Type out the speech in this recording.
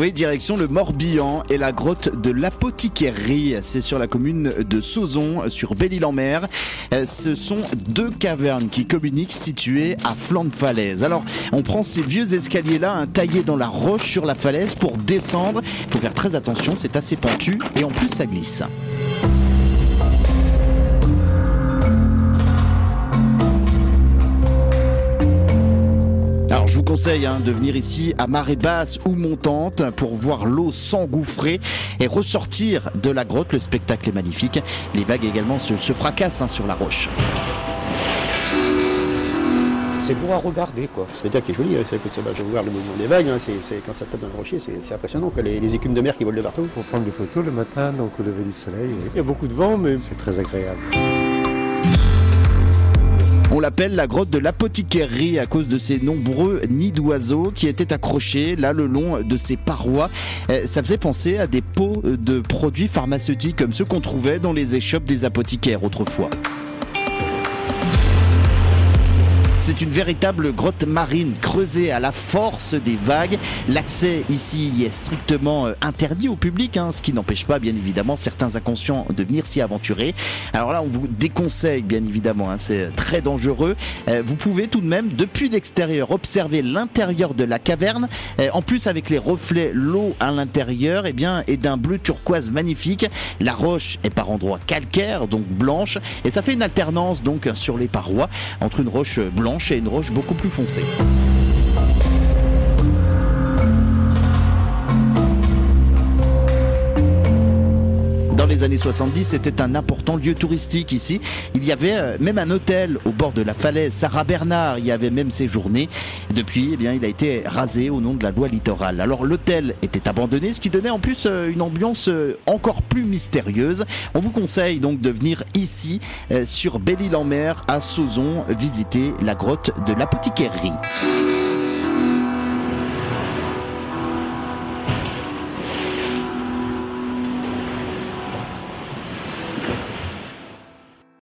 Oui, direction le Morbihan et la grotte de l'Apothicairerie. C'est sur la commune de Sauzon, sur Belle-Île-en-Mer. Euh, ce sont deux cavernes qui communiquent situées à flanc de falaise. Alors, on prend ces vieux escaliers-là, un taillés dans la roche sur la falaise pour descendre. Faut faire très attention, c'est assez pentu et en plus ça glisse. Alors je vous conseille hein, de venir ici à marée basse ou montante pour voir l'eau s'engouffrer et ressortir de la grotte. Le spectacle est magnifique. Les vagues également se, se fracassent hein, sur la roche. C'est beau à regarder quoi. C'est spectacle qui est joli, hein. c'est que ça va voir le mouvement des vagues, hein. c'est, c'est- quand ça tape dans le rocher, c'est, c'est impressionnant, quoi. Les, les écumes de mer qui volent de partout. pour prendre des photos le matin, donc au lever du soleil. oui. Il y a beaucoup de vent, mais c'est très agréable. On l'appelle la grotte de l'apothicaire à cause de ses nombreux nids d'oiseaux qui étaient accrochés là le long de ses parois. Euh, Ça faisait penser à des pots de produits pharmaceutiques comme ceux qu'on trouvait dans les échoppes des apothicaires autrefois. C'est une véritable grotte marine creusée à la force des vagues. L'accès ici est strictement euh, interdit au public, hein, ce qui n'empêche pas bien évidemment certains inconscients de venir s'y aventurer. Alors là, on vous déconseille bien évidemment, hein, c'est très dangereux. Euh, vous pouvez tout de même depuis l'extérieur observer l'intérieur de la caverne. Euh, en plus avec les reflets, l'eau à l'intérieur eh bien, est d'un bleu turquoise magnifique. La roche est par endroits calcaire, donc blanche, et ça fait une alternance donc sur les parois entre une roche blanche et une roche beaucoup plus foncée. Les années 70, c'était un important lieu touristique ici. Il y avait euh, même un hôtel au bord de la falaise. Sarah Bernard y avait même séjourné. Depuis, eh bien, il a été rasé au nom de la loi littorale. Alors l'hôtel était abandonné, ce qui donnait en plus euh, une ambiance euh, encore plus mystérieuse. On vous conseille donc de venir ici, sur Belle-Île-en-Mer, à Sauzon, visiter la grotte de l'apothicaire.